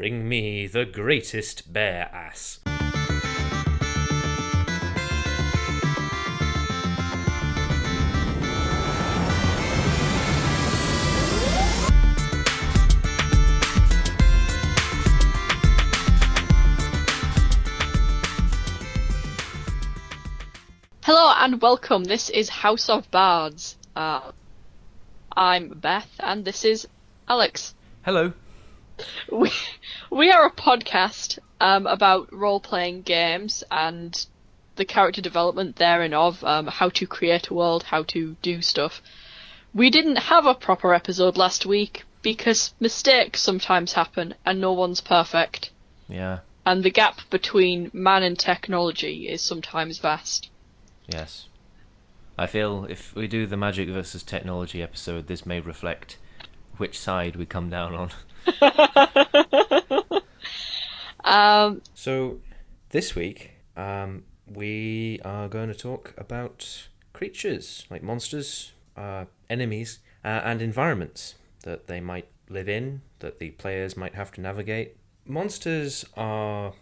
Bring me the greatest bear ass. Hello and welcome. This is House of Bards. Uh, I'm Beth, and this is Alex. Hello. We we are a podcast um, about role playing games and the character development therein of um, how to create a world, how to do stuff. We didn't have a proper episode last week because mistakes sometimes happen and no one's perfect. Yeah. And the gap between man and technology is sometimes vast. Yes. I feel if we do the magic versus technology episode, this may reflect which side we come down on. Um, So, this week, um, we are going to talk about creatures, like monsters, uh, enemies, uh, and environments that they might live in, that the players might have to navigate. Monsters are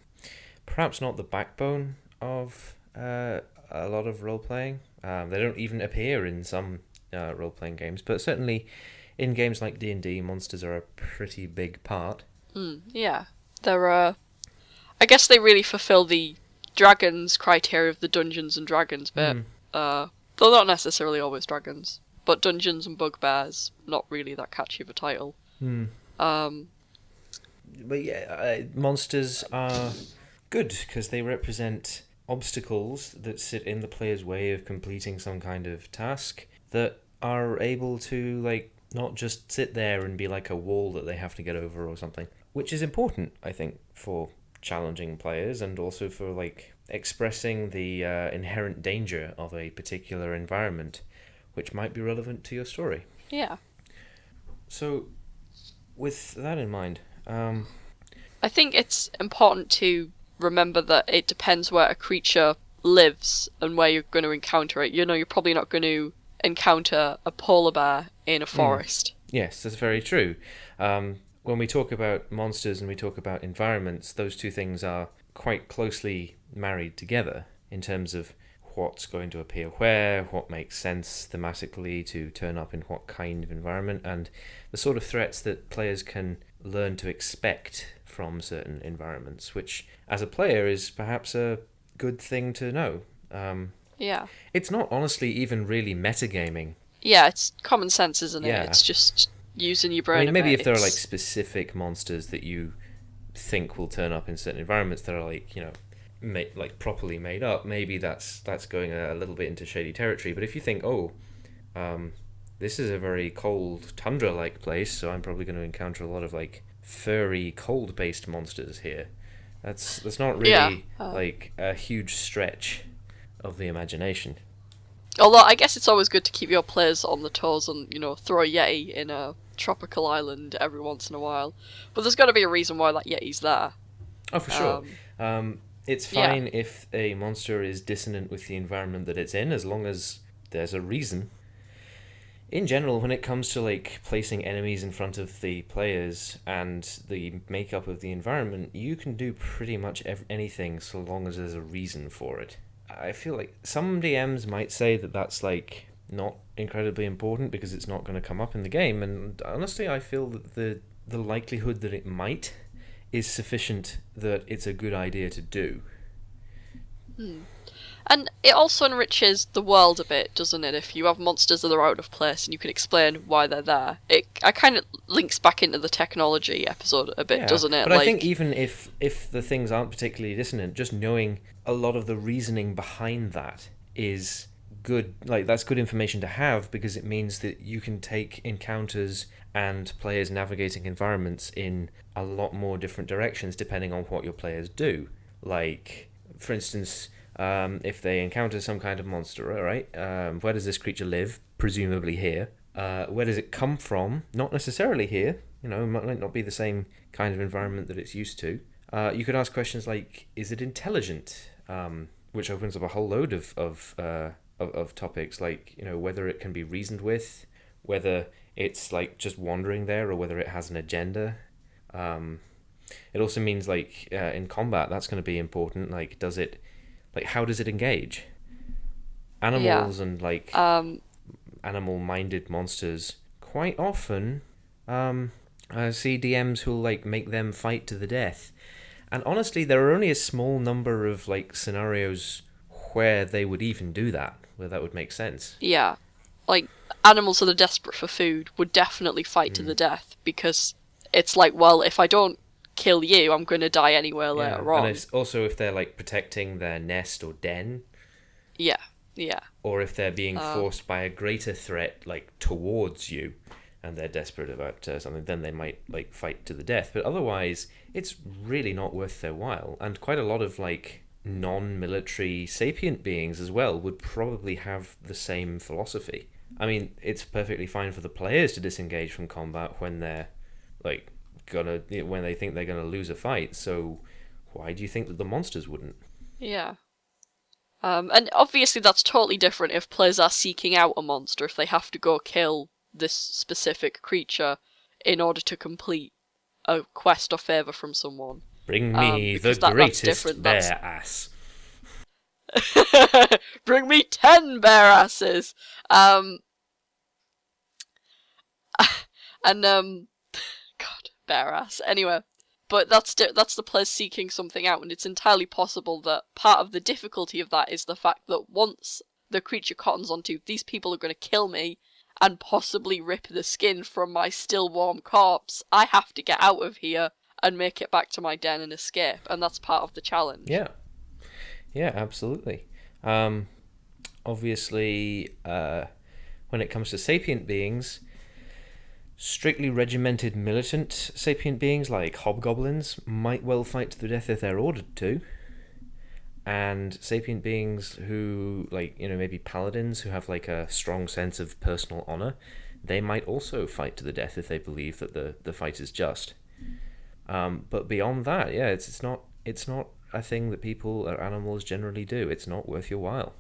perhaps not the backbone of uh, a lot of role playing. Um, they don't even appear in some uh, role playing games, but certainly in games like D and D, monsters are a pretty big part. Yeah, they're. Uh, I guess they really fulfill the dragons criteria of the Dungeons and Dragons bit. Uh, though not necessarily always dragons, but Dungeons and Bugbears not really that catchy of a title. Um, But yeah, uh, monsters are good because they represent obstacles that sit in the player's way of completing some kind of task that are able to like not just sit there and be like a wall that they have to get over or something, which is important, I think, for challenging players and also for like expressing the uh, inherent danger of a particular environment, which might be relevant to your story. yeah, So, with that in mind, um, I think it's important to remember that it depends where a creature lives and where you're going to encounter it. You know, you're probably not going to encounter a polar bear in a forest. Yes, that's very true. Um, when we talk about monsters and we talk about environments, those two things are quite closely married together in terms of what's going to appear where, what makes sense thematically to turn up in what kind of environment, and the sort of threats that players can learn to expect from certain environments, which as a player is perhaps a good thing to know. Um, Yeah. it's not honestly even really metagaming Yeah, it's common sense, isn't it? Yeah. It's just using your brain. I mean, maybe if there are like specific monsters that you think will turn up in certain environments that are like you know, like properly made up, maybe that's that's going a, a little bit into shady territory. But if you think, oh, um, this is a very cold tundra-like place, so I'm probably going to encounter a lot of like furry, cold-based monsters here. That's that's not really Yeah, uh, like a huge stretch of the imagination. Although I guess it's always good to keep your players on the toes and you know throw a yeti in a tropical island every once in a while. But there's got to be a reason why that yeti's there. Oh, for sure. Um, Um, it's yeah. fine if a monster is dissonant with the environment that it's in, as long as there's a reason. In general, when it comes to like placing enemies in front of the players and the makeup of the environment, you can do pretty much ev- anything so long as there's a reason for it. I feel like some DMs might say that that's like not incredibly important because it's not going to come up in the game, and honestly, I feel that the the likelihood that it might is sufficient that it's a good idea to do. Hmm. And it also enriches the world a bit, doesn't it? If you have monsters that are out of place and you can explain why they're there, it I kind of links back into the technology episode a bit, Yeah, doesn't it? But I think even if if the things aren't particularly dissonant, just knowing a lot of the reasoning behind that is good. Like that's good information to have because it means that you can take encounters and players navigating environments in a lot more different directions depending on what your players do. Like, for instance, um, if they encounter some kind of monster, right? Um, where does this creature live? Presumably here. Uh, where does it come from? Not necessarily here. You know, might not be the same kind of environment that it's used to. Uh, you could ask questions like, is it intelligent? Um, which opens up a whole load of of, uh, of of topics like you know whether it can be reasoned with, whether it's like just wandering there or whether it has an agenda. Um, it also means like uh, in combat that's going to be important. Like, does it, like, how does it engage? Animals and like Um, animal-minded monsters quite often um, I see DMs who'll like make them fight to the death. And honestly, there are only a small number of like scenarios where they would even do that, where that would make sense. yeah. Like, animals that are desperate for food would definitely fight to the death because it's like, well, if I don't kill you, I'm going to die anywhere Yeah, later on. And it's also if they're like protecting their nest or den, Yeah, yeah. or if they're being forced by a greater threat like towards you, and they're desperate about uh, something, then they might like fight to the death. But otherwise, it's really not worth their while. And quite a lot of like non-military sapient beings as well would probably have the same philosophy. I mean, it's perfectly fine for the players to disengage from combat when they're like gonna when they think they're gonna lose a fight. So why do you think that the monsters wouldn't? Yeah. Um, and obviously that's totally different if players are seeking out a monster, if they have to go kill this specific creature in order to complete a quest or favour from someone. Bring Um, me the that- greatest bear that's- ass. Bring me ten bear asses! Um, and, um, God, bear ass. Anyway, but that's di- that's the players seeking something out, and it's entirely possible that part of the difficulty of that is the fact that once the creature cottons onto these people are going to kill me and possibly rip the skin from my still warm corpse, I have to get out of here and make it back to my den and escape, and that's part of the challenge. Yeah, yeah, absolutely. Um, obviously, uh, when it comes to sapient beings, strictly regimented militant sapient beings like hobgoblins might well fight to the death if they're ordered to. And sapient beings who, like, you know, maybe paladins who have like a strong sense of personal honor, they might also fight to the death if they believe that the, the fight is just. Um, but beyond that, yeah, it's it's not it's not a thing that people or animals generally do. It's not worth your while.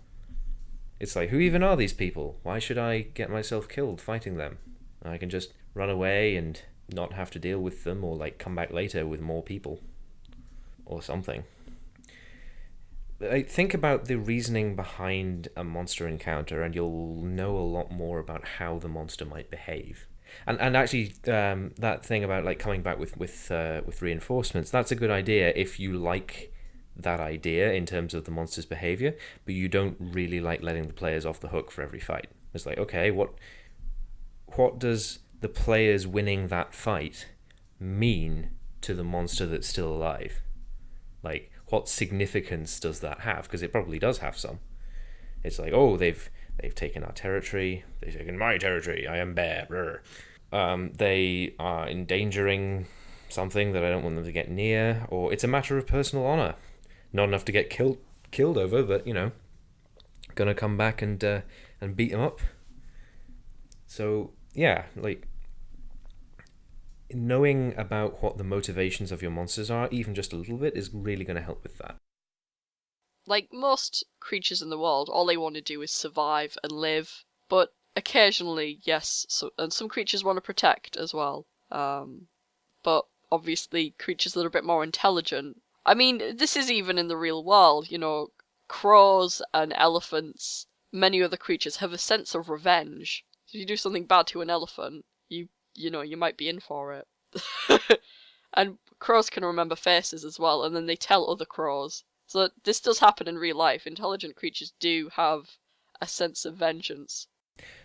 It's like, who even are these people? Why should I get myself killed fighting them? I can just run away and not have to deal with them, or like come back later with more people, or something. Think about the reasoning behind a monster encounter, and you'll know a lot more about how the monster might behave. And and actually, um, that thing about like coming back with with uh, with reinforcements, that's a good idea if you like that idea in terms of the monster's behavior, but you don't really like letting the players off the hook for every fight. It's like, okay, what what does the players winning that fight mean to the monster that's still alive? Like, what significance does that have? Because it probably does have some. It's like, oh, they've they've taken our territory. They've taken my territory. I am bear. Um, they are endangering something that I don't want them to get near, or it's a matter of personal honor. Not enough to get killed killed over, but you know, gonna come back and uh, and beat them up. So yeah, like knowing about what the motivations of your monsters are, even just a little bit, is really going to help with that. like most creatures in the world, all they want to do is survive and live. But occasionally, yes, so, and some creatures want to protect as well. Um, but obviously, creatures that are a bit more intelligent. I mean, this is even in the real world. You know, crows and elephants, many other creatures have a sense of revenge. If you do something bad to an elephant, you you know you might be in for it. and crows can remember faces as well, and then they tell other crows. So this does happen in real life. Intelligent creatures do have a sense of vengeance.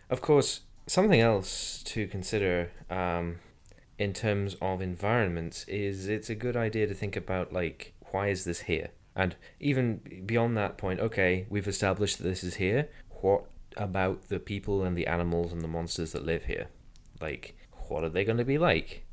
Of course, something else to consider um, in terms of environments is it's a good idea to think about like why is this here, and even beyond that point. Okay, we've established that this is here. What about the people and the animals and the monsters that live here? Like, what are they going to be like?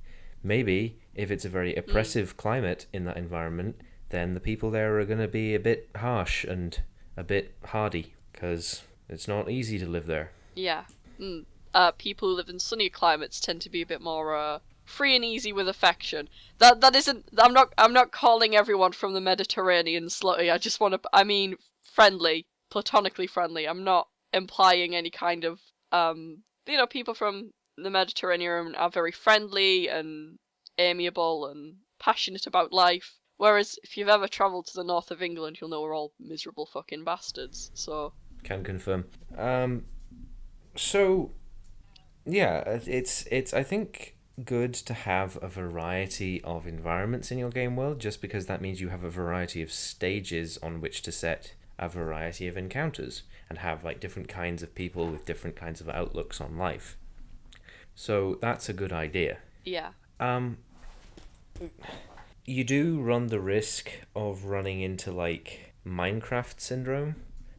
Maybe if it's a very oppressive climate in that environment, then the people there are going to be a bit harsh and a bit hardy because it's not easy to live there. Yeah. Mm. Uh, people who live in sunnier climates tend to be a bit more uh, free and easy with affection. That that isn't. I'm not. I'm not calling everyone from the Mediterranean slutty. I just want to. I mean, friendly, platonically friendly. I'm not implying any kind of. Um, you know, people from the Mediterranean are very friendly and amiable and passionate about life. Whereas if you've ever travelled to the north of England, you'll know we're all miserable fucking bastards. So Can confirm. Um, so, yeah, it's it's I think good to have a variety of environments in your game world, just because that means you have a variety of stages on which to set a variety of encounters and have like different kinds of people with different kinds of outlooks on life. So that's a good idea. yeah, Um, you do run the risk of running into like Minecraft syndrome,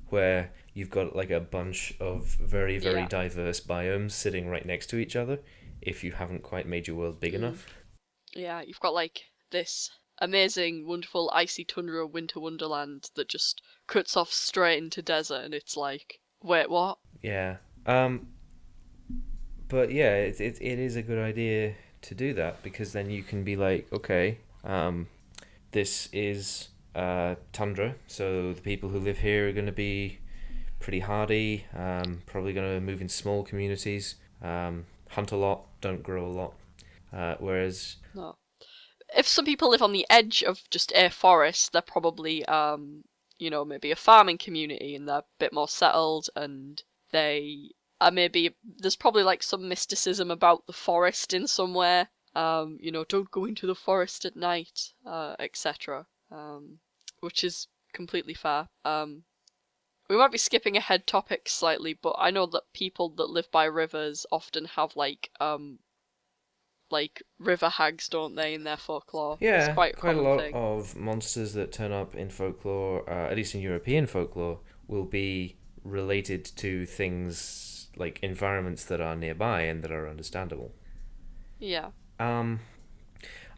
where you've got like a bunch of very very Yeah. diverse biomes sitting right next to each other. If you haven't quite made your world big Mm. enough, yeah, you've got like this amazing, wonderful icy tundra winter wonderland that just cuts off straight into desert, and it's like, wait, what? yeah. Um, but yeah, it, it it is a good idea to do that because then you can be like, okay, um, this is uh, tundra, so the people who live here are going to be pretty hardy, um, probably going to move in small communities, um, hunt a lot, don't grow a lot. Uh, whereas. If some people live on the edge of just a forest, they're probably, um, you know, maybe a farming community and they're a bit more settled and they are maybe, there's probably like some mysticism about the forest in somewhere. Um, you know, don't go into the forest at night, uh, etc. Um, which is completely fair. Um, we might be skipping ahead topics slightly, but I know that people that live by rivers often have like um like river hags, don't they, in their folklore? yeah, it's quite, quite, a lot thing. of monsters that turn up in folklore, uh, at least in European folklore, will be related to things like environments that are nearby and that are understandable. Yeah, Um,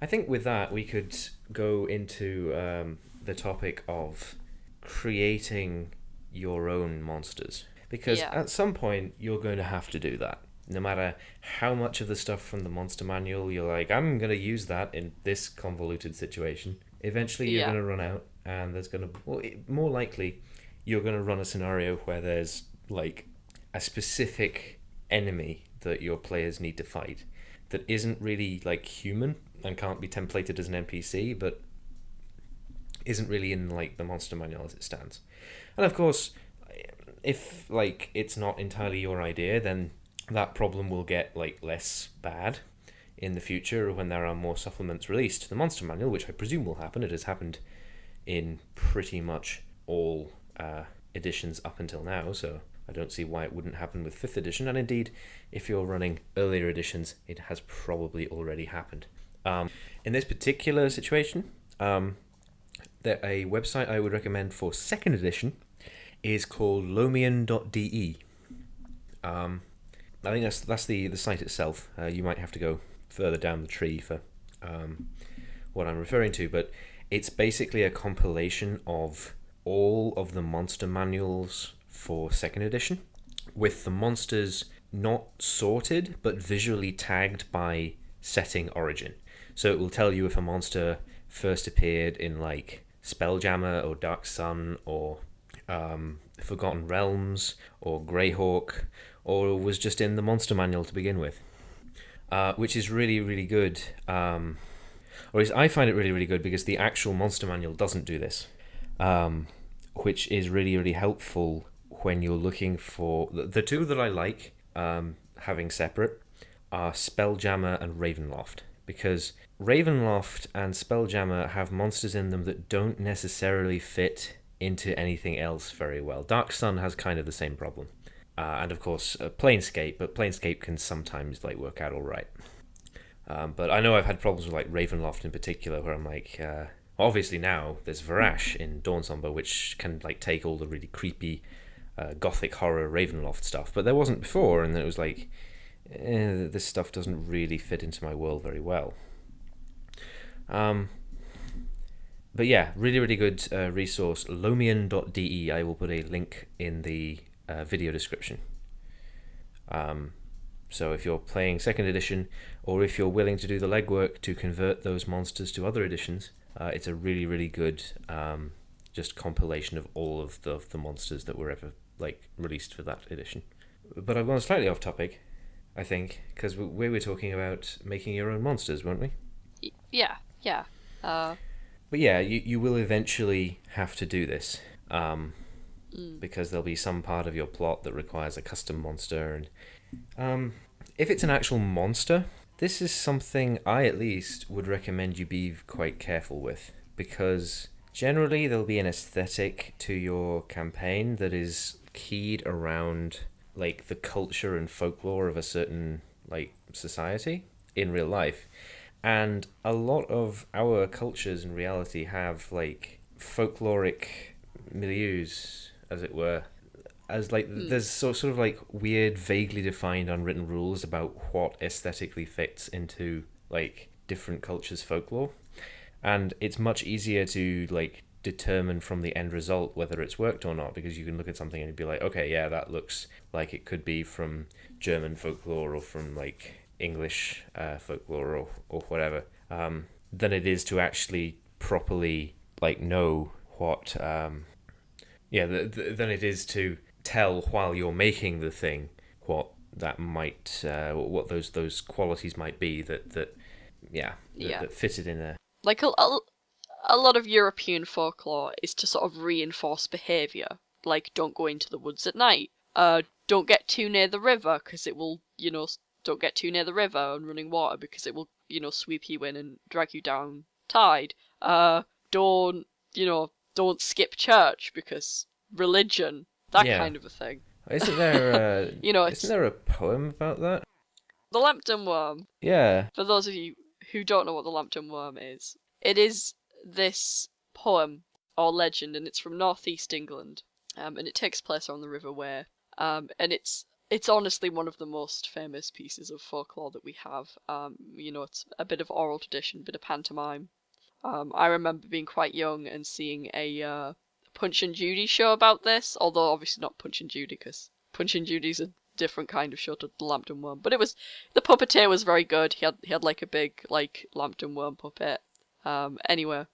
I think with that we could go into um, the topic of creating your own monsters because Yeah. at some point you're going to have to do that. No matter how much of the stuff from the monster manual you're like, I'm going to use that in this convoluted situation. Eventually, you're Yeah. going to run out, and there's going to, well, it, more likely, you're going to run a scenario where there's like a specific enemy that your players need to fight that isn't really like human and can't be templated as an NPC, but isn't really in like the monster manual as it stands. And of course, if like it's not entirely your idea, then that problem will get like less bad in the future when there are more supplements released to the monster manual, which I presume will happen. It has happened in pretty much all uh, editions up until now, so I don't see why it wouldn't happen with fifth edition. And indeed, if you're running earlier editions, it has probably already happened. Um, in this particular situation, um, there, a website I would recommend for second edition is called lomion.de. Um, I think that's that's the, the site itself. Uh, you might have to go further down the tree for um, what I'm referring to, but it's basically a compilation of all of the monster manuals for second edition, with the monsters not sorted but visually tagged by setting origin. So it will tell you if a monster first appeared in like Spelljammer or Dark Sun or um, Forgotten Realms or Greyhawk or was just in the monster manual to begin with, uh, which is really really good. Um, or at least I find it really really good because the actual monster manual doesn't do this, um, which is really really helpful when you're looking for the, the two that I like um, having separate are Spelljammer and Ravenloft because Ravenloft and Spelljammer have monsters in them that don't necessarily fit into anything else very well. Dark Sun has kind of the same problem. Uh, and of course, uh, Planescape, but Planescape can sometimes like work out all right. Um, but I know I've had problems with like Ravenloft in particular, where I'm like, uh, obviously now there's Varash in Dawnsomber, which can like take all the really creepy uh, gothic horror Ravenloft stuff, but there wasn't before, and it was like, eh, this stuff doesn't really fit into my world very well. Um, but yeah, really, really good uh, resource, lomion.de. I will put a link in the uh, video description. Um, so if you're playing second edition, or if you're willing to do the legwork to convert those monsters to other editions, uh, it's a really, really good um, just compilation of all of the, the monsters that were ever like released for that edition. But I've gone slightly off topic, I think, because we, we were talking about making your own monsters, weren't we? Yeah. yeah. Uh, But yeah, you, you will eventually have to do this. Um, Mm. because there'll be some part of your plot that requires a custom monster and um, if it's an actual monster, this is something I at least would recommend you be quite careful with because generally there'll be an aesthetic to your campaign that is keyed around like the culture and folklore of a certain like society in real life and a lot of our cultures in reality have like folkloric milieus as it were as like there's so, sort of like weird vaguely defined unwritten rules about what aesthetically fits into like different cultures folklore. And it's much easier to like determine from the end result whether it's worked or not because you can look at something and be like okay yeah that looks like it could be from german folklore or from like english uh, folklore or, or whatever. Um, than it is to actually properly like know what um, yeah th- th- than it is to tell while you're making the thing what that might uh, what those those qualities might be that that yeah that, Yeah. that fitted in there like a, a, a lot of European folklore is to sort of reinforce behaviour. Like, don't go into the woods at night. Uh, don't get too near the river because it will, you know, don't get too near the river and running water because it will, you know, sweep you in and drag you down tide. Uh, don't, you know, don't skip church because religion, that Yeah. kind of a thing. Isn't there uh, You know, isn't there a poem about that? the Lambton Worm. Yeah. For those of you who don't know what the Lambton Worm is, it is this poem or legend, and it's from northeast England, um, and it takes place on the River Wear, um, and it's it's honestly one of the most famous pieces of folklore that we have. Um, you know, it's a bit of oral tradition, a bit of pantomime. Um, I remember being quite young and seeing a uh, Punch and Judy show about this, although obviously not Punch and Judy, because Punch and Judy's a different kind of show to the Lambton Worm. But it was the puppeteer was very good. He had he had like a big like Lambton Worm puppet. Um, anyway,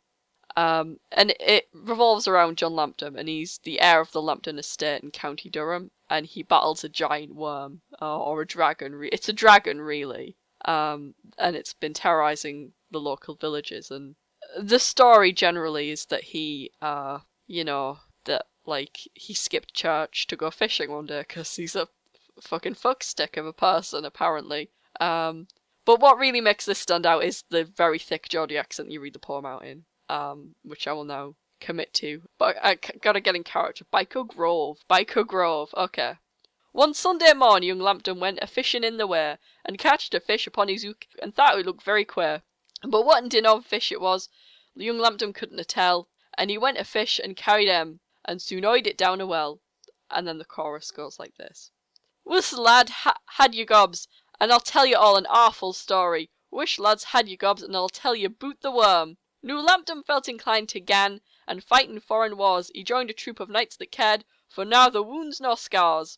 um, and it revolves around John Lambton, and he's the heir of the Lambton estate in County Durham, and he battles a giant worm uh, or a dragon. Re- it's a dragon, really, um, and it's been terrorizing the local villages. And the story generally is that he, uh, you know, that like he skipped church to go fishing one day because he's a fucking fuckstick of a person, apparently. Um, but what really makes this stand out is the very thick Geordie accent you read the poem out in, um, which I will now commit to. But I gotta get in character. Bico Grove. Bico Grove. Okay. One Sunday morn, young Lambton went a fishing in the Wear, and catched a fish upon his hook, and thought it looked very queer. But what an din of fish it was, young Lambton couldn't tell, and he went a fish and carried em, and soon oiled it down a well. And then the chorus goes like this. Wish lad ha- had you gobs, and I'll tell you all an awful story. Wish lads had you gobs, and I'll tell you boot the worm. New Lambton felt inclined to gan, and fight in foreign wars. He joined a troop of knights that cared for neither wounds nor scars.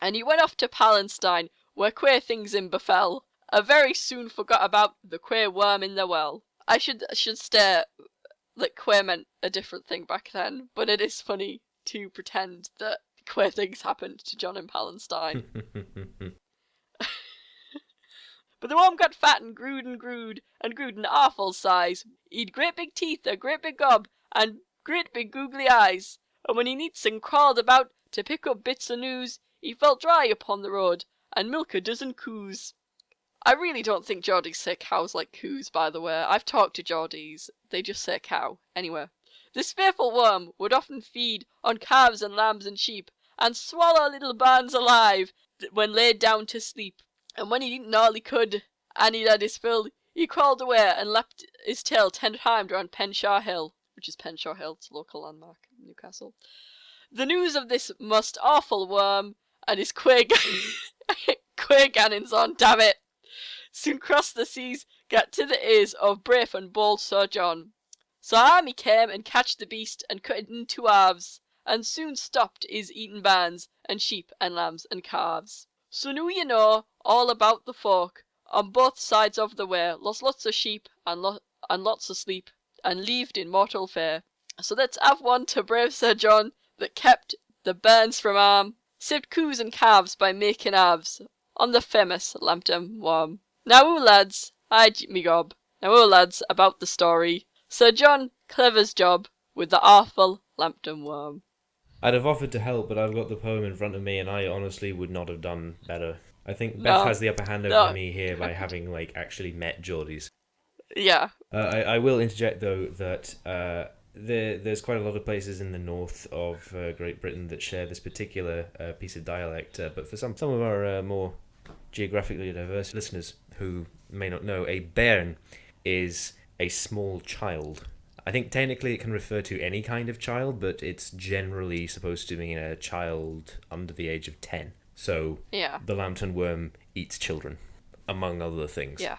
And he went off to Palestine, where queer things him befell. A very soon forgot about the queer worm in the well. I should should state that queer meant a different thing back then, but it is funny to pretend that queer things happened to John in Palestine. But the worm got fat and grewed and grewed and grewed an awful size. He'd great big teeth, a great big gob, and great big googly eyes. And when he neats and crawled about to pick up bits of news, he felt dry upon the road and milk a dozen coos. I really don't think Geordies say cows like coos, by the way. I've talked to Geordies. They just say cow. Anyway. This fearful worm would often feed on calves and lambs and sheep, and swallow little bairns alive when laid down to sleep. And when he'd eaten all he could, and he'd had his fill, he crawled away and lapped his tail ten times round Penshaw Hill, which is Penshaw Hill, it's a local landmark in Newcastle. The news of this most awful worm and his queer, queer gannons on, damn it, soon crossed the seas, got to the ears of brave and bold Sir John. So army came and catched the beast and cut it into halves, and soon stopped his eating bands and sheep and lambs and calves. So now you know all about the folk on both sides of the way, lost lots of sheep and, lo- and lots of sleep, and lived in mortal fear. So let's have one to brave Sir John that kept the bairns from harm, saved coos and calves by making halves on the famous Lambton worm. Now, lads, hide me gob, Now, lads, about the story. Sir John Clever's job with the awful Lambton worm. I'd have offered to help, but I've got the poem in front of me, and I honestly would not have done better. I think Beth No. has the upper hand over No. me here by having like actually met Geordies. Yeah, Uh, I, I will interject though that uh, there there's quite a lot of places in the north of uh, Great Britain that share this particular uh, piece of dialect, uh, but for some some of our uh, more geographically diverse listeners who may not know, a bairn is a small child. I think technically it can refer to any kind of child, but it's generally supposed to mean a child under the age of ten. So yeah, the lambton worm eats children, among other things yeah,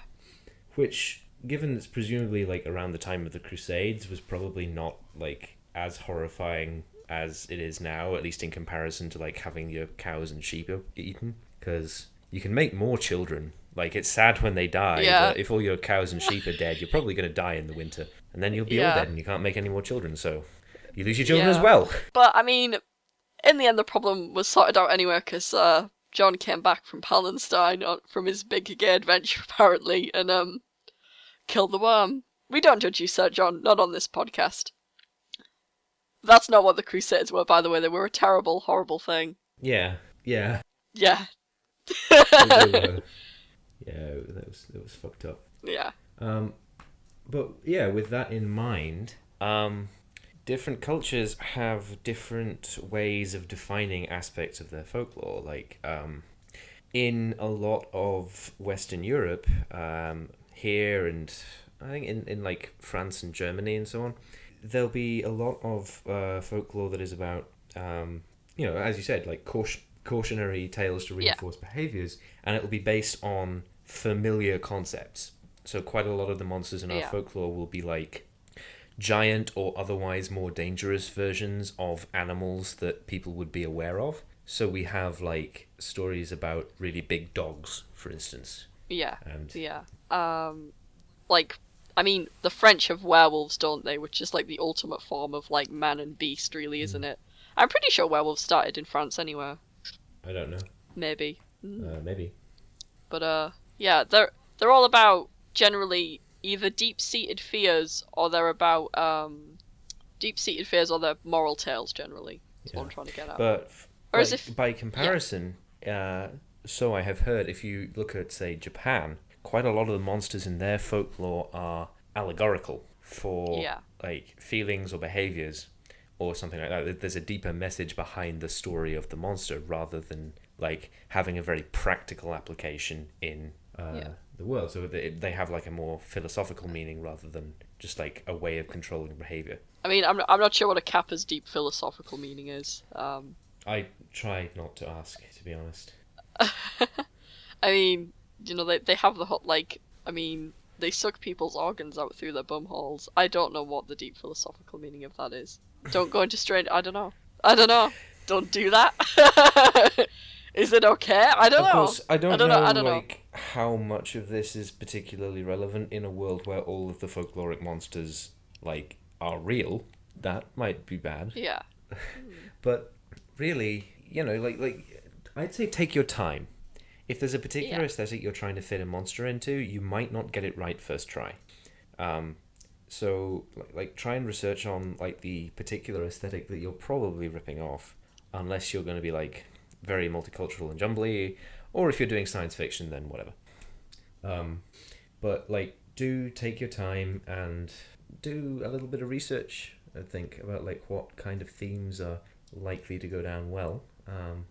which given it's presumably like around the time of the crusades was probably not like as horrifying as it is now at least in comparison to like having your cows and sheep eaten because you can make more children like it's sad when they die Yeah. but if all your cows and sheep are dead you're probably going to die in the winter and then you'll be all dead and you can't make any more children so you lose your children Yeah. as well But I mean, in the end, the problem was sorted out anyway because uh, John came back from Pallenstein uh, from his big gay adventure apparently and um killed the worm. We don't judge you, Sir John, not on this podcast. That's not what the Crusades were, by the way. They were a terrible, horrible thing. yeah yeah Yeah, yeah that was that was fucked up yeah, Um, but yeah, with that in mind, um, different cultures have different ways of defining aspects of their folklore. Like um, in a lot of Western Europe, um, here and I think in, in like France and Germany and so on, there'll be a lot of uh, folklore that is about, um, you know, as you said, like caution, cautionary tales to Yeah. reinforce behaviors, and it'll be based on familiar concepts. So quite a lot of the monsters in our Yeah. folklore will be like giant or otherwise more dangerous versions of animals that people would be aware of. So we have like stories about really big dogs, for instance. yeah, And yeah. Um, like, I mean, the French have werewolves, don't they? Which is like the ultimate form of like man and beast, really, isn't it? I'm pretty sure werewolves started in France anyway. I don't know, Maybe. Mm. uh, maybe. But uh, yeah, they're they're all about generally either deep-seated fears or they're about um, deep-seated fears or they're moral tales generally. That's what I'm trying to get at. But Whereas like, if- by comparison, uh, so I have heard, if you look at say Japan, quite a lot of the monsters in their folklore are allegorical for Yeah. like feelings or behaviors or something like that. There's a deeper message behind the story of the monster rather than like having a very practical application in uh, Yeah. the world. So they, they have like a more philosophical meaning rather than just like a way of controlling behavior. I mean, I'm I'm not sure what a kappa's deep philosophical meaning is. Um, I try not to ask, to be honest. I mean, you know, they they have the hot like. I mean, they suck people's organs out through their bum holes. I don't know what the deep philosophical meaning of that is. Don't go into strange. I don't know. I don't know. Don't do that. is it okay? I don't of know. course, I don't, I don't know, know, I don't know. like how much of this is particularly relevant in a world where all of the folkloric monsters like are real. That might be bad, Yeah. but really, you know, like like I'd say take your time. If there's a particular Yeah. aesthetic you're trying to fit a monster into, you might not get it right first try. Um, so like, like try and research on like the particular aesthetic that you're probably ripping off, unless you're going to be like very multicultural and jumbly, or if you're doing science fiction, then whatever. Um, but like, do take your time and do a little bit of research. I think about like what kind of themes are likely to go down well. Um,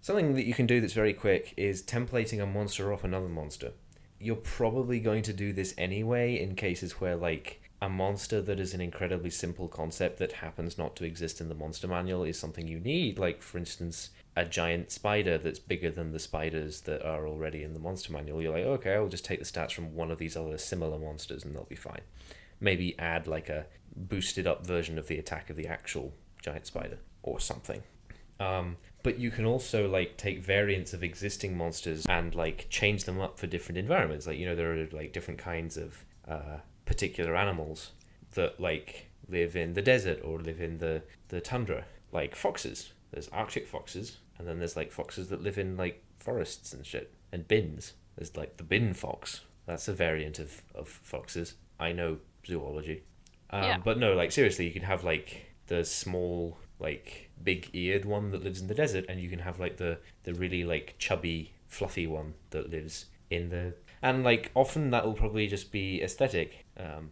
something that you can do that's very quick is templating a monster off another monster. You're probably going to do this anyway in cases where like a monster that is an incredibly simple concept that happens not to exist in the monster manual is something you need. Like for instance, a giant spider that's bigger than the spiders that are already in the monster manual. You're like, okay, I'll just take the stats from one of these other similar monsters and they'll be fine. Maybe add like a boosted up version of the attack of the actual giant spider or something. Um, but you can also like take variants of existing monsters and like change them up for different environments. Like you know there are like different kinds of uh, particular animals that like live in the desert or live in the the tundra, like foxes. There's Arctic foxes, and then there's like foxes that live in like forests and shit, and bins. There's like the bin fox, That's a variant of, of foxes. I know zoology. Um, Yeah. But no, like seriously, you can have like the small, like big eared one that lives in the desert, and you can have like the the really like chubby, fluffy one that lives in the. And like often that will probably just be aesthetic. Um,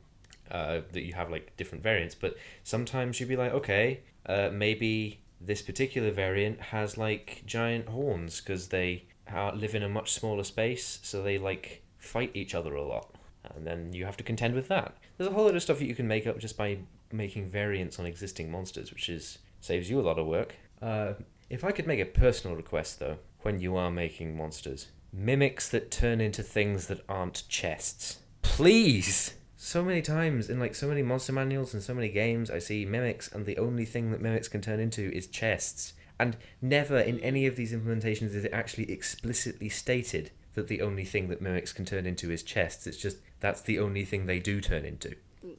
uh, that you have like different variants, but sometimes you'd be like, okay, uh, maybe this particular variant has like giant horns because they live in a much smaller space, so they like fight each other a lot, and then you have to contend with that. There's a whole lot of stuff that you can make up just by making variants on existing monsters, which is saves you a lot of work. Uh, if I could make a personal request though, when you are making monsters, mimics that turn into things that aren't chests, please. So many times in like so many monster manuals and so many games, I see mimics, and the only thing that mimics can turn into is chests. And never in any of these implementations is it actually explicitly stated that the only thing that mimics can turn into is chests. It's just that's the only thing they do turn into.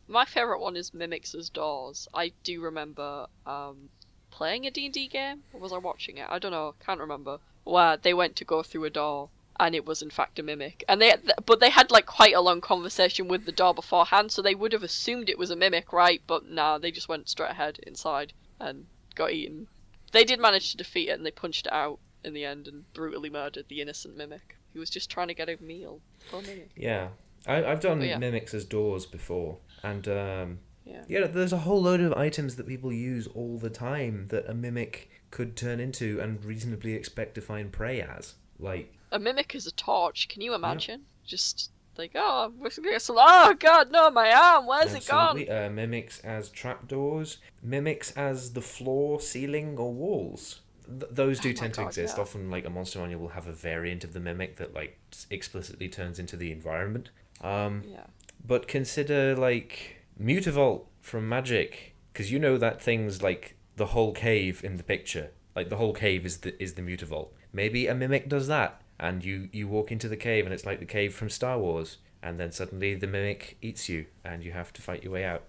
My favorite one is Mimics as Doors. I do remember um, playing a D&D game, or was I watching it? I don't know, can't remember. Where they went to go through a door, and it was in fact a mimic. And they, but they had like quite a long conversation with the door beforehand, so they would have assumed it was a mimic, right? But nah, they just went straight ahead inside and got eaten. They did manage to defeat it, and they punched it out in the end and brutally murdered the innocent mimic. He was just trying to get a meal. Poor mimic. Yeah, I, I've done yeah. mimics as doors before, and um, Yeah. yeah, there's a whole load of items that people use all the time that a mimic could turn into and reasonably expect to find prey as. Like, a mimic is a torch. Can you imagine? Just like, oh, we're gonna get some. Oh God, no, my arm. Where's it gone? uh, mimics as trapdoors, mimics as the floor, ceiling, or walls. Th- those do Oh tend to exist. yeah. Often, like a monster manual will have a variant of the mimic that like explicitly turns into the environment. Um, Yeah. But consider like Mutavault from Magic, because you know that thing's like the whole cave in the picture. Like the whole cave is the is the Mutavault. Maybe a mimic does that, and you you walk into the cave and it's like the cave from Star Wars, and then suddenly the mimic eats you, and you have to fight your way out.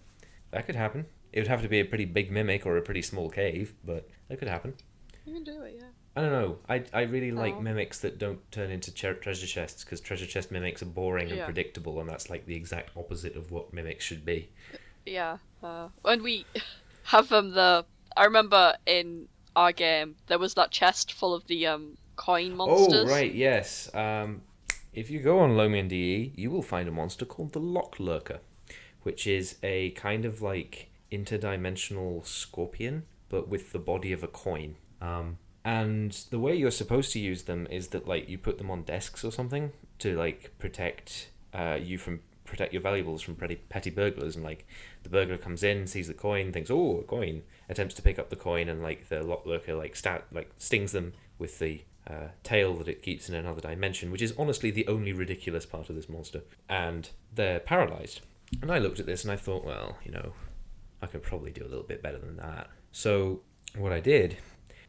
That could happen. It would have to be a pretty big mimic or a pretty small cave, but that could happen. You can do it, yeah. I don't know. I, I really like Oh. mimics that don't turn into tre- treasure chests because treasure chest mimics are boring and Yeah. predictable, and that's like the exact opposite of what mimics should be. Yeah. Uh, when we have um the, I remember in our game there was that chest full of the um coin monsters. Oh, right, yes. Um, if you go on Lomion DE, you will find a monster called the Lock Lurker, which is a kind of like interdimensional scorpion, but with the body of a coin. Um, and the way you're supposed to use them is that like you put them on desks or something to like protect uh, you from protect your valuables from petty, petty burglars and like the burglar comes in sees the coin thinks oh a coin attempts to pick up the coin and like the lock lurker like stat like stings them with the uh, tail that it keeps in another dimension which is honestly the only ridiculous part of this monster. And they're paralyzed. And i looked at this and i thought well you know i could probably do a little bit better than that. So what i did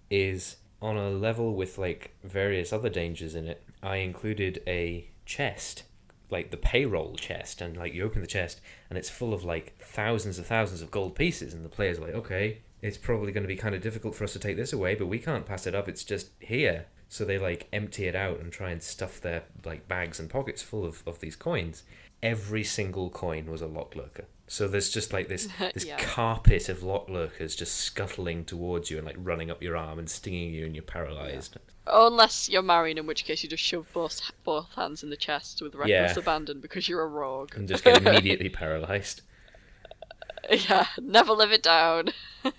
is on a level with like various other dangers in it i included a chest like the payroll chest and like you open the chest and it's full of like thousands of thousands of gold pieces. And the players are like okay it's probably going to be kind of difficult for us to take this away but we can't pass it up. It's just here so they like empty it out and try and stuff their like bags and pockets full of, of these coins every single coin was a lock lurker so there's just like this this Yeah. carpet of lock lurkers just scuttling towards you and like running up your arm and stinging you and you're paralyzed oh, Unless you're married, in which case you just shove both both hands in the chest with reckless Yeah. abandon because you're a rogue. and just get immediately paralyzed yeah, never live it down.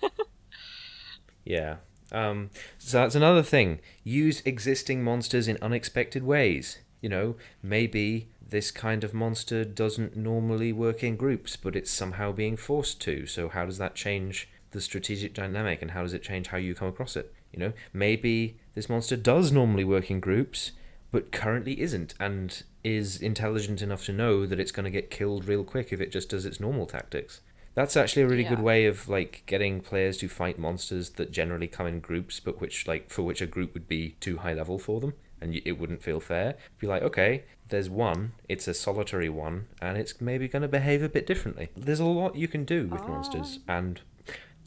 Yeah. Um, so that's another thing. Use existing monsters in unexpected ways. You know, maybe this kind of monster doesn't normally work in groups, but it's somehow being forced to. So how does that change the strategic dynamic and how does it change how you come across it? You know, maybe this monster does normally work in groups, but currently isn't and is intelligent enough to know that it's going to get killed real quick if it just does its normal tactics. That's actually a really good way of like getting players to fight monsters that generally come in groups, but which like for which a group would be too high level for them, and it wouldn't feel fair. Be like, okay, there's one, it's a solitary one, and it's maybe going to behave a bit differently. There's a lot you can do with monsters, and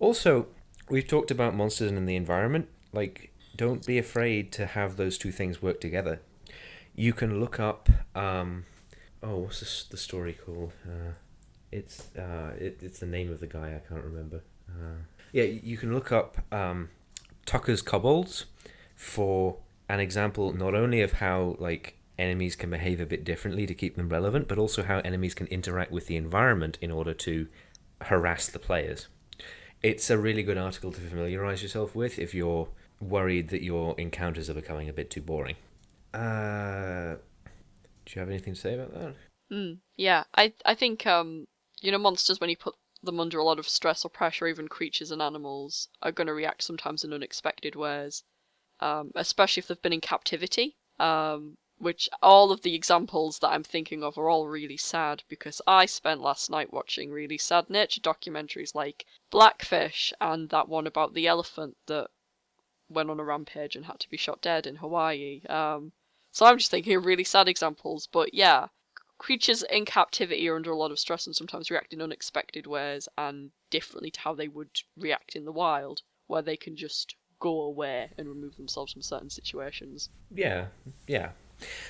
also we've talked about monsters and the environment. Like, don't be afraid to have those two things work together. You can look up um, oh, what's this, the story called? Uh, it's uh, it, it's the name of the guy I can't remember. Uh, yeah, you can look up um, Tucker's Kobolds for an example not only of how like enemies can behave a bit differently to keep them relevant, but also how enemies can interact with the environment in order to harass the players. It's a really good article to familiarize yourself with if you're worried that your encounters are becoming a bit too boring. Uh, do you have anything to say about that? Mm, yeah, I I think um you know monsters when you put them under a lot of stress or pressure, even creatures and animals are going to react sometimes in unexpected ways, um, especially if they've been in captivity. Um, which all of the examples that I'm thinking of are all really sad because I spent last night watching really sad nature documentaries like Blackfish and that one about the elephant that went on a rampage and had to be shot dead in Hawaii. Um, so I'm just thinking of really sad examples, but yeah, creatures in captivity are under a lot of stress and sometimes react in unexpected ways and differently to how they would react in the wild, where they can just go away and remove themselves from certain situations. Yeah, yeah.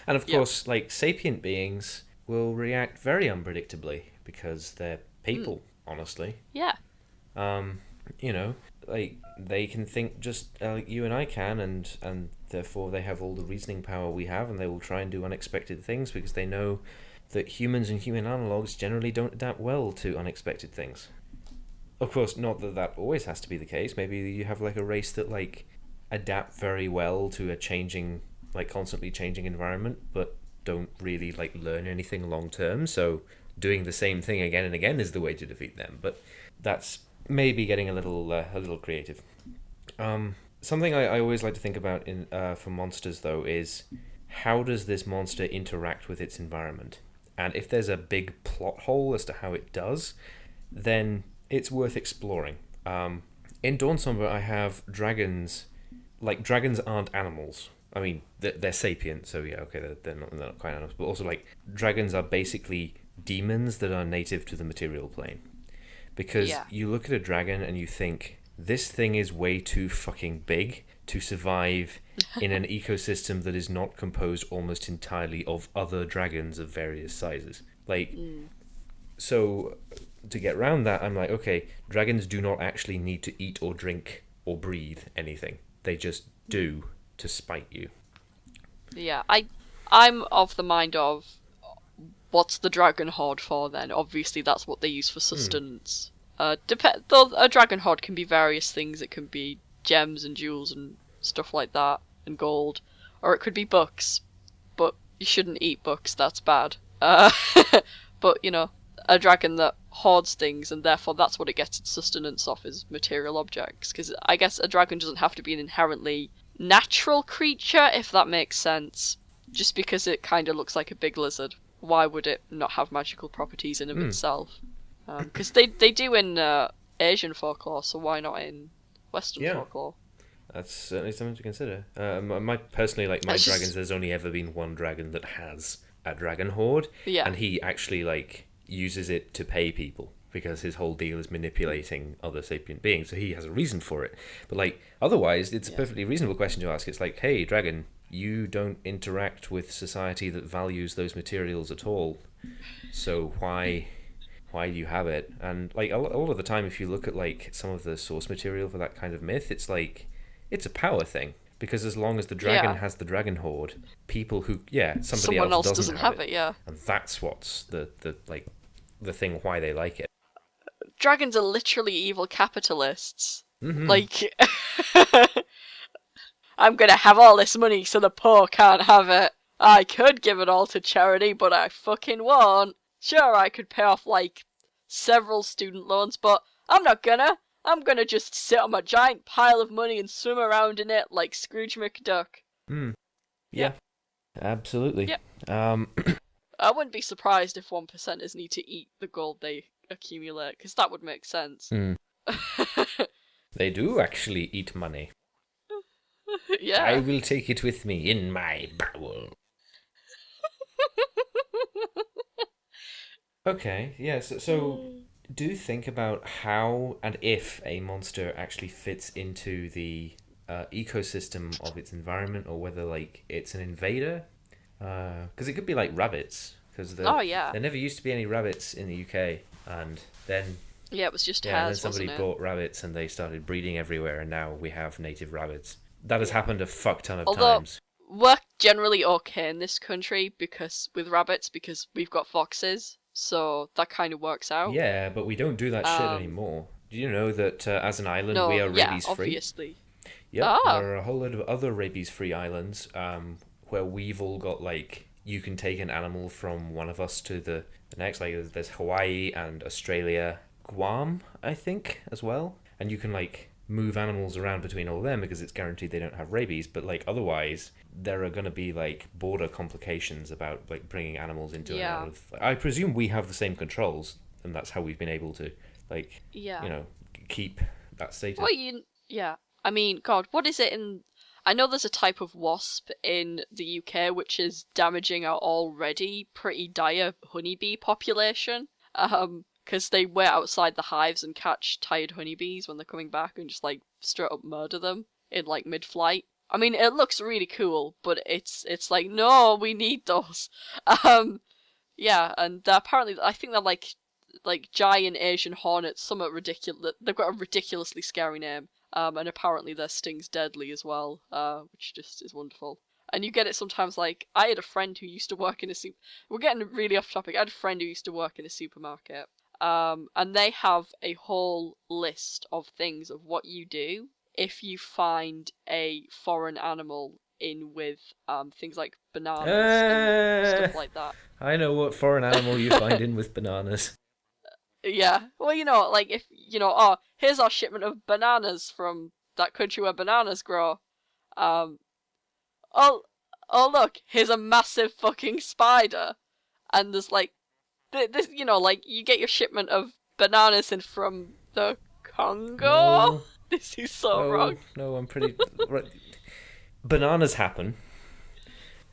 And of course, like sapient beings will react very unpredictably because they're people, mm. honestly. Yeah. Um, you know, like they can think just uh, like you and I can, and and therefore they have all the reasoning power we have, and they will try and do unexpected things because they know that humans and human analogs generally don't adapt well to unexpected things. Of course, not that that always has to be the case. Maybe you have like a race that like adapt very well to a changing like constantly changing environment, but don't really like learn anything long term. So doing the same thing again and again is the way to defeat them. But that's maybe getting a little uh, a little creative. Um, something I, I always like to think about in uh, for monsters though is how does this monster interact with its environment? And if there's a big plot hole as to how it does, then it's worth exploring. Um, in Dawnsomber, I have dragons. Like dragons aren't animals, I mean, they're, they're sapient, so yeah, okay, they're, they're, not, they're not quite animals. But also, like, dragons are basically demons that are native to the material plane. Because yeah. you look at a dragon and you think, this thing is way too fucking big to survive in an ecosystem that is not composed almost entirely of other dragons of various sizes. Like, mm. so to get around that, I'm like, okay, dragons do not actually need to eat or drink or breathe anything. They just do to spite you. Yeah, I I'm of the mind of what's the dragon horde for then? Obviously that's what they use for hmm. sustenance. Mm. Uh dep- though a dragon horde can be various things. It can be gems and jewels and stuff like that and gold or it could be books. But you shouldn't eat books, that's bad. Uh but you know, a dragon that hoards things and therefore that's what it gets its sustenance off is material objects because I guess a dragon doesn't have to be an inherently natural creature, if that makes sense. Just because it kind of looks like a big lizard. Why would it not have magical properties in of mm. itself? Because um, they, they do in uh, Asian folklore, so why not in Western yeah. folklore? That's certainly something to consider. Uh, my personally, like my dragons, just... there's only ever been one dragon that has a dragon horde, yeah. and he actually like uses it to pay people because his whole deal is manipulating other sapient beings. So he has a reason for it. But like otherwise, it's yeah. a perfectly reasonable question to ask. It's like, hey, dragon, you don't interact with society that values those materials at all. So why why do you have it? And like a lot of the time, if you look at like some of the source material for that kind of myth, it's like it's a power thing. Because as long as the dragon yeah. has the dragon horde, people who yeah somebody Someone else, else doesn't, doesn't have, have it, it, yeah, and that's what's the the like the thing why they like it dragons are literally evil capitalists. Mm-hmm. Like, I'm gonna have all this money so the poor can't have it. I could give it all to charity, but I fucking won't. Sure, I could pay off like several student loans, but I'm not gonna. I'm gonna just sit on my giant pile of money and swim around in it like Scrooge McDuck. Hmm. Yeah. yeah. Absolutely. Yeah. Um. I wouldn't be surprised if one percenters need to eat the gold they accumulate because that would make sense. Mm. they do actually eat money. yeah. I will take it with me in my bowel. okay, yeah, so, so do think about how and if a monster actually fits into the uh, ecosystem of its environment or whether like it's an invader because uh, it could be like rabbits because Oh yeah, there never used to be any rabbits in the UK, and then yeah. It was just yeah, and then somebody brought rabbits and they started breeding everywhere, and now we have native rabbits. That has happened a fuck ton of Although- times. We're generally okay in this country because with rabbits because we've got foxes, so that kind of works out. Yeah, but we don't do that shit Um, anymore. Do you know that uh, as an island No, we are yeah, rabies free? obviously. Yep, Ah. there are a whole lot of other rabies-free islands um, where we've all got like you can take an animal from one of us to the, the next. Like there's, there's Hawaii and Australia, Guam, I think, as well, and you can like move animals around between all of them because it's guaranteed they don't have rabies. But like otherwise, there are going to be like border complications about like bringing animals into Yeah. and out of. I presume we have the same controls, and that's how we've been able to like Yeah. you know keep that status. Well, you, yeah. I mean, God, what is it in? I know there's a type of wasp in the UK which is damaging our already pretty dire honeybee population. Um, because they wait outside the hives and catch tired honeybees when they're coming back and just like straight up murder them in like mid-flight. I mean, it looks really cool, but it's it's like no, we need those. Um, yeah, and apparently, I think they're like like giant Asian hornets. somewhat ridiculous. They've got a ridiculously scary name. Um, and apparently their sting's deadly as well, uh, which just is wonderful. And you get it sometimes. Like I had a friend who used to work in a super. We're getting really off topic. I had a friend who used to work in a supermarket. Um, and they have a whole list of things of what you do if you find a foreign animal in with um things like bananas and Eh. stuff like that. I know what foreign animal you find in with bananas. Yeah. Well, you know, like if you know, oh, here's our shipment of bananas from that country where bananas grow. Um. Oh, oh, look, here's a massive fucking spider, and there's like, th- this, you know, like you get your shipment of bananas in from the Congo. No. This is so no, wrong. no, I'm pretty. right. Bananas happen.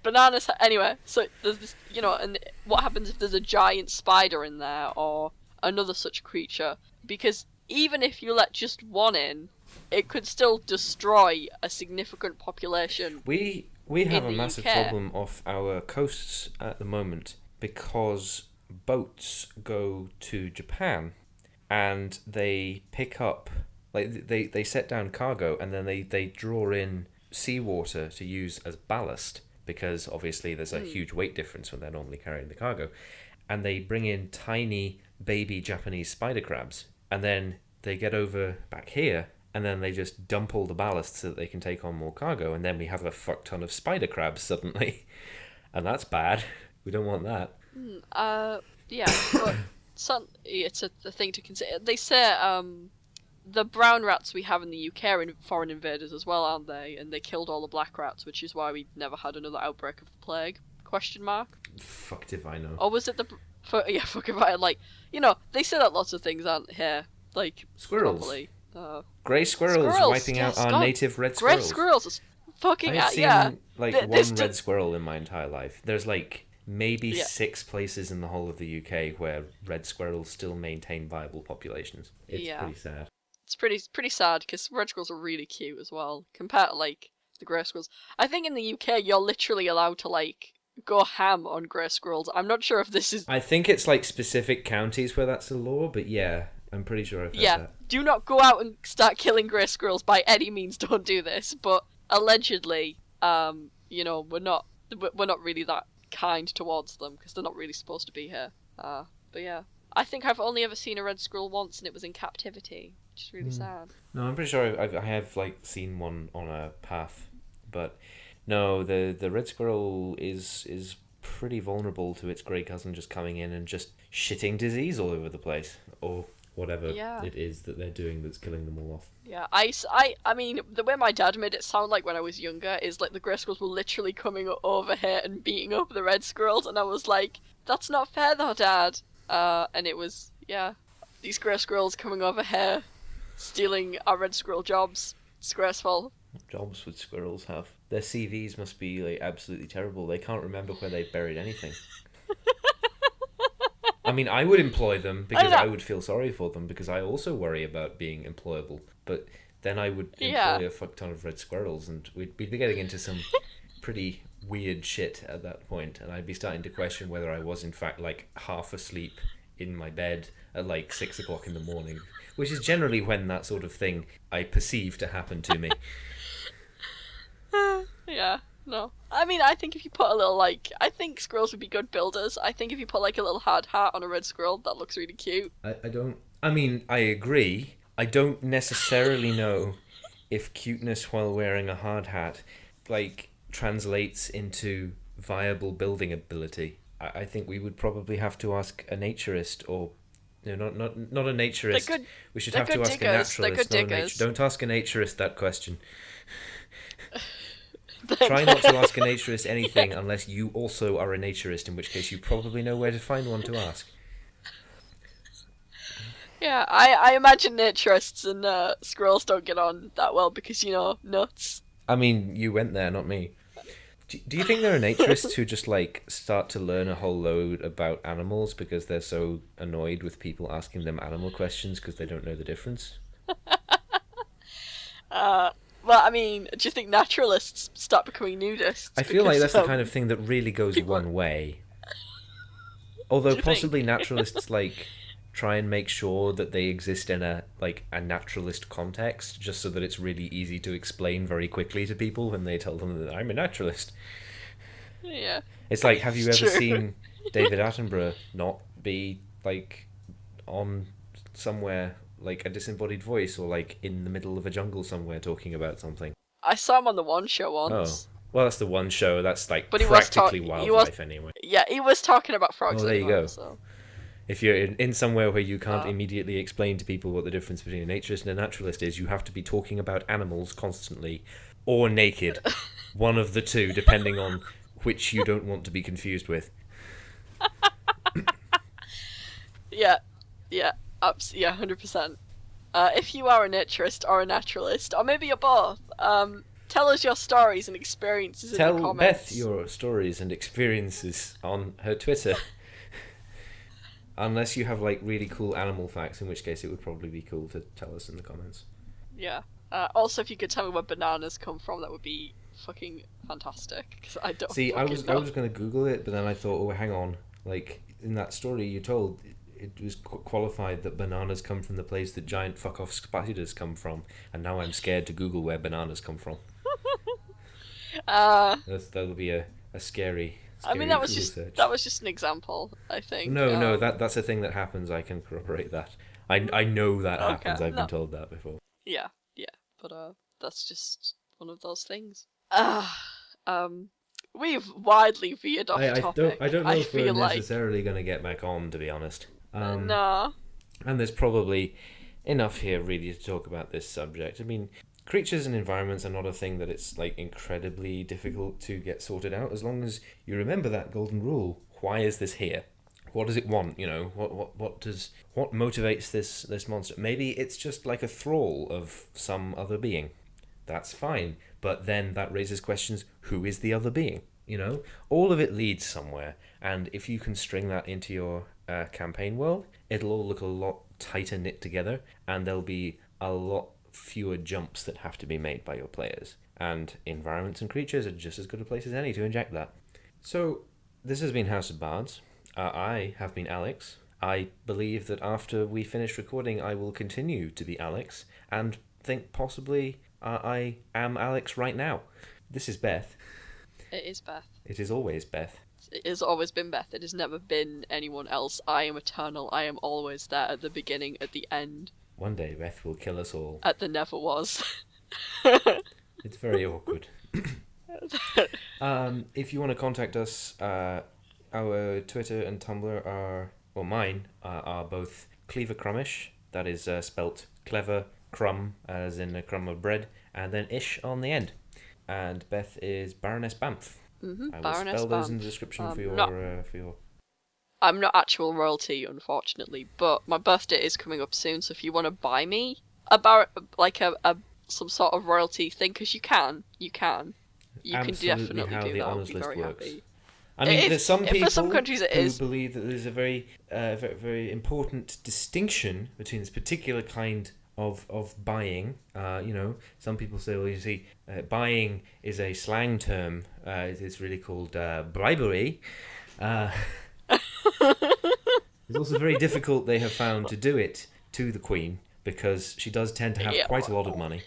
bananas ha- anyway so there's this you know and what happens if there's a giant spider in there or another such creature because even if you let just one in it could still destroy a significant population We we have a massive UK. problem off our coasts at the moment because boats go to Japan and they pick up like they they set down cargo and then they they draw in seawater to use as ballast because obviously there's a huge weight difference when they're normally carrying the cargo. And they bring in tiny baby Japanese spider crabs and then they get over back here and then they just dump all the ballast so that they can take on more cargo and then we have a fuck ton of spider crabs suddenly. And that's bad. We don't want that. Uh yeah but some, it's a, a thing to consider. They say um the brown rats we have in the UK are in foreign invaders as well, aren't they? And they killed all the black rats, which is why we never had another outbreak of the plague. Question mark. fucked if i know Or was it the? For, yeah, fucking right. Like you know, they say that lots of things aren't here. Like squirrels properly. Uh, grey squirrels, Squirrels, wiping yes, out our God. native red squirrels. red squirrels is fucking I've seen yeah. like Th- one red squirrel in my entire life. There's like maybe Yeah. six places in the whole of the UK where red squirrels still maintain viable populations. It's Yeah. pretty sad. It's pretty pretty sad because red squirrels are really cute as well compared to like the grey squirrels. I think in the UK you're literally allowed to like go ham on grey squirrels. I'm not sure if this is I think it's like specific counties where that's the law, but yeah, I'm pretty sure I've heard yeah. that. Do not go out and start killing grey squirrels by any means. Don't do this. But allegedly, um, you know, we're not we're not really that kind towards them because they're not really supposed to be here. Uh, but yeah, I think I've only ever seen a red squirrel once, and it was in captivity, which is really hmm. sad. No, I'm pretty sure I've, I have like seen one on a path, but no, the the red squirrel is is pretty vulnerable to its grey cousin just coming in and just shitting disease all over the place or whatever Yeah. it is that they're doing that's killing them all off. Yeah, I, I, I mean, the way my dad made it sound like when I was younger is like the grey squirrels were literally coming over here and beating up the red squirrels, and I was like, that's not fair though, dad. Uh, and it was, yeah, these grey squirrels coming over here, stealing our red squirrel jobs. Disgraceful. Jobs would squirrels have? Their CVs must be like absolutely terrible. They can't remember where they buried anything. I mean, I would employ them because know. I would feel sorry for them because I also worry about being employable. But then I would employ Yeah. a fuck ton of red squirrels, and we'd, we'd be getting into some pretty weird shit at that point, and I'd be starting to question whether I was in fact like half asleep in my bed at like six o'clock in the morning, which is generally when that sort of thing I perceive to happen to me. yeah. No. I mean, I think if you put a little, like, I think squirrels would be good builders. I think if you put, like, a little hard hat on a red squirrel, that looks really cute. I, I don't. I mean, I agree. I don't necessarily know if cuteness while wearing a hard hat, like, translates into viable building ability. I, I think we would probably have to ask a naturist or. No, not not not a naturist. good- we should have to ask diggers, a naturalist. not a natu- don't ask a naturist that question. Try not to ask a naturist anything unless you also are a naturist, in which case you probably know where to find one to ask. Yeah, I, I imagine naturists and uh, squirrels don't get on that well because, you know, nuts. I mean, you went there, not me. Do, do you think there are naturists who just like start to learn a whole load about animals because they're so annoyed with people asking them animal questions because they don't know the difference? Uh, well, I mean, do you think naturalists start becoming nudists? I feel like that's the um, kind of thing that really goes people- one way. Although Do you think? possibly naturalists like try and make sure that they exist in a like a naturalist context just so that it's really easy to explain very quickly to people when they tell them that I'm a naturalist. Yeah. It's like, have you ever True. seen David Attenborough not be like on somewhere like a disembodied voice or like in the middle of a jungle somewhere talking about something? I saw him on the One Show once. Oh, well, that's the one show that's like But he was ta- practically wildlife was- anyway. Yeah, he was talking about frogs. Oh, there you go. So. If you're in, in somewhere where you can't Oh. immediately explain to people what the difference between a naturist and a naturalist is, you have to be talking about animals constantly or naked. one of the two, depending on which you don't want to be confused with. Yeah, yeah, abs- yeah, hundred percent. Uh, if you are a naturist or a naturalist, or maybe you're both, um, tell us your stories and experiences in the Tell comments. Beth your stories and experiences on her Twitter. Unless you have like really cool animal facts, in which case it would probably be cool to tell us in the comments. Yeah. Uh, also, if you could tell me where bananas come from, that would be fucking fantastic. Cause I don't. See, I was I was going to Google it, but then I thought, oh, hang on. Like in that story you told, it was qu- qualified that bananas come from the place that giant fuck off spiders come from, and now I'm scared to Google where bananas come from. Uh, That's, that'll be a, a scary. I mean, that was just that was just an example. I think. No, no, Um, that that's a thing that happens. I can corroborate that. I, I know that Okay, happens. I've no. been told that before. Yeah, yeah, but uh, that's just one of those things. Ah, um, we've widely veered off I, I topic. don't I don't know if we're feel like necessarily going to get back on, to be honest. Um, nah. And there's probably enough here really to talk about this subject. I mean, creatures and environments are not a thing that it's like incredibly difficult to get sorted out as long as you remember that golden rule. Why is this here? What does it want? You know, what what what does what motivates this this monster? Maybe it's just like a thrall of some other being. That's fine, but then that raises questions: Who is the other being? You know, all of it leads somewhere, and if you can string that into your uh, campaign world, it'll all look a lot tighter knit together, and there'll be a lot fewer jumps that have to be made by your players. And environments and creatures are just as good a place as any to inject that. So, this has been House of Bards. Uh, I have been Alex. I believe that after we finish recording, I will continue to be Alex, and think possibly uh, I am Alex right now. This is Beth. It is Beth. It is always Beth. It has always been Beth. It has never been anyone else. I am eternal. I am always there at the beginning, at the end, One day Beth will kill us all. at the never was. It's very awkward. um, if you want to contact us, uh, our Twitter and Tumblr are, well, mine uh, are both Clever Crumbish, that is uh, spelt clever crumb, as in a crumb of bread, and then ish on the end. And Beth is Baroness Bamf. hmm I will Baroness spell those in the description Um, for your not- uh, for your. I'm not actual royalty, unfortunately, but my birthday is coming up soon. So if you want to buy me a bar- like a, a some sort of royalty thing, because you can, you can, you Absolutely can definitely how do the that. I'll be list very works. happy. I mean, there's some if for people some countries it who is. believe that there's a very, uh, very, very important distinction between this particular kind of of buying. Uh, you know, some people say, well, you see, uh, buying is a slang term. Uh, it's- really called uh, bribery. It's also very difficult. They have found to do it to the Queen because she does tend to have Yeah, quite a lot of money.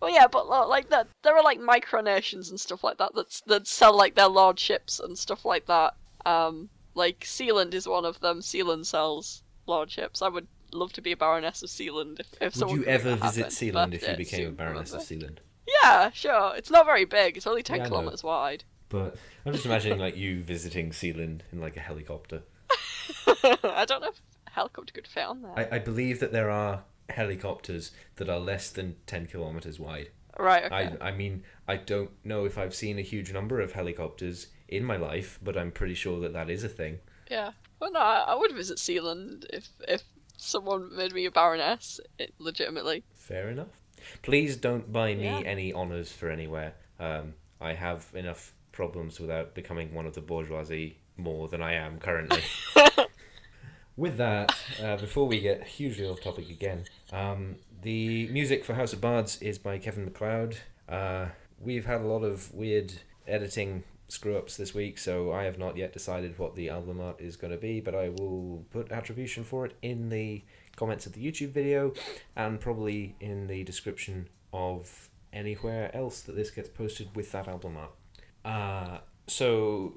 Well, yeah, but like that, there are like micronations and stuff like that that that sell like their lordships and stuff like that. Um, like Sealand is one of them. Sealand sells lordships. I would love to be a baroness of Sealand if, if Would you ever visit. Sealand if you became a Baroness of. Sealand? Yeah, sure. It's not very big. It's only ten Yeah, kilometers wide. But I'm just imagining like you visiting Sealand in like a helicopter. I don't know if a helicopter could fit on there. I, I believe that there are helicopters that are less than 10 kilometers wide. Right. Okay. I, I mean, I don't know if I've seen a huge number of helicopters in my life, but I'm pretty sure that that is a thing. Yeah. Well, no, I, I would visit Sealand if if someone made me a baroness, it, legitimately. Fair enough. Please don't buy me Yeah. any honours for anywhere. Um, I have enough problems without becoming one of the bourgeoisie more than I am currently. With that, uh, before we get hugely off topic again, um, the music for House of Bards is by Kevin MacLeod. Uh, we've had a lot of weird editing screw ups this week, so I have not yet decided what the album art is going to be, but I will put attribution for it in the comments of the YouTube video and probably in the description of anywhere else that this gets posted with that album art. Uh, so,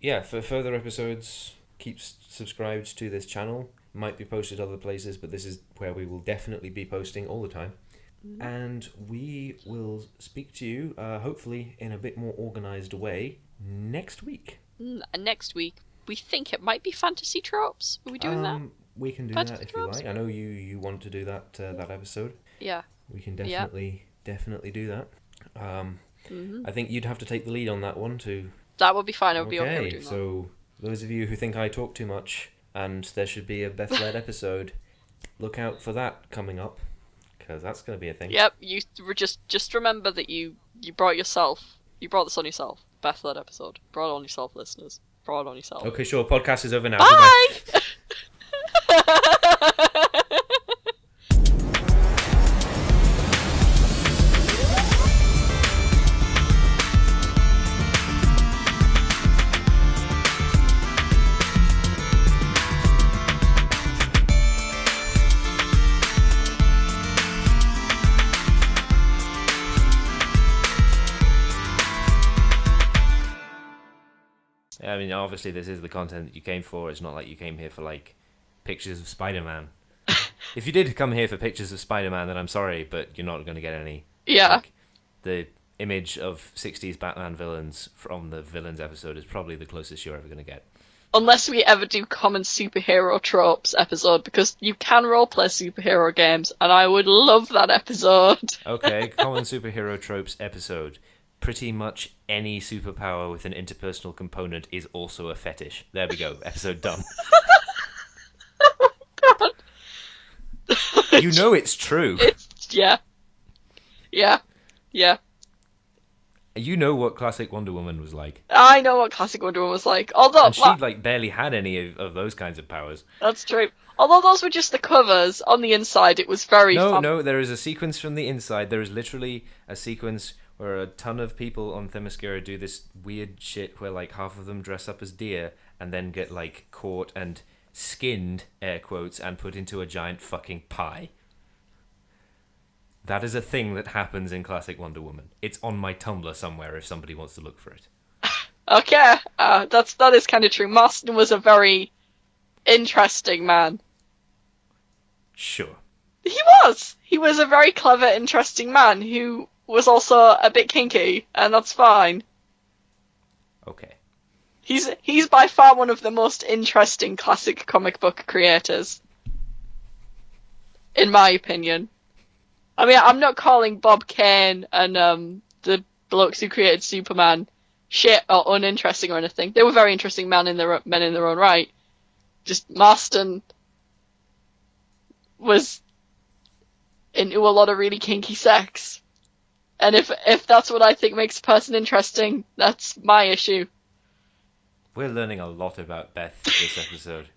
yeah, for further episodes, keep subscribed to this channel. Might be posted other places, but this is where we will definitely be posting all the time. And we will speak to you, uh, hopefully, in a bit more organized way next week. Mm, next week, we think it might be fantasy tropes. Are we doing that? Um, We can do Fantasy that if tropes? you like. I know you, you want to do that uh, that episode. Yeah. We can Yeah. definitely definitely do that. Um, hmm I think you'd have to take the lead on that one too. That would be fine. I would be okay with doing that. so those of you who think I talk too much and there should be a Beth led episode, look out for that coming up because that's going to be a thing. Yep. You just just remember that you you brought yourself. You brought this on yourself. Beth led episode. Brought it on yourself, listeners. Brought it on yourself. Okay, sure. Podcast is over now. Bye. mean, obviously, this is the content that you came for. It's not like you came here for like pictures of Spider Man. if you did come here for pictures of Spider Man, then I'm sorry, but you're not going to get any. yeah. Like, the image of 60s Batman villains from the villains episode is probably the closest you're ever going to get. Unless we ever do common superhero tropes episode, because you can roleplay superhero games, and I would love that episode. Okay, common superhero tropes episode. Pretty much any superpower with an interpersonal component is also a fetish. There we go. Episode done. God. You know it's true. It's yeah, yeah, yeah. You know what classic Wonder Woman was like. I know what classic Wonder Woman was like. Although And she well, like barely had any of, of those kinds of powers. that's true. Although those were just the covers. On the inside, it was very No, fun. no, there is a sequence from the inside. There is literally a sequence where a ton of people on Themyscira do this weird shit where like half of them dress up as deer and then get like caught and skinned, air quotes, and put into a giant fucking pie. That is a thing that happens in classic Wonder Woman. It's on my Tumblr somewhere if somebody wants to look for it. Okay, uh, that's that is kind of true. Marston was a very interesting man. Sure. He was. He was a very clever, interesting man who was also a bit kinky, and that's fine. Okay. He's he's by far one of the most interesting classic comic book creators, in my opinion. I mean, I'm not calling Bob Kane and um, the blokes who created Superman shit or uninteresting or anything. They were very interesting men in their men in their own right. Just Marston was into a lot of really kinky sex. And if if that's what I think makes a person interesting, that's my issue. We're learning a lot about Beth this episode.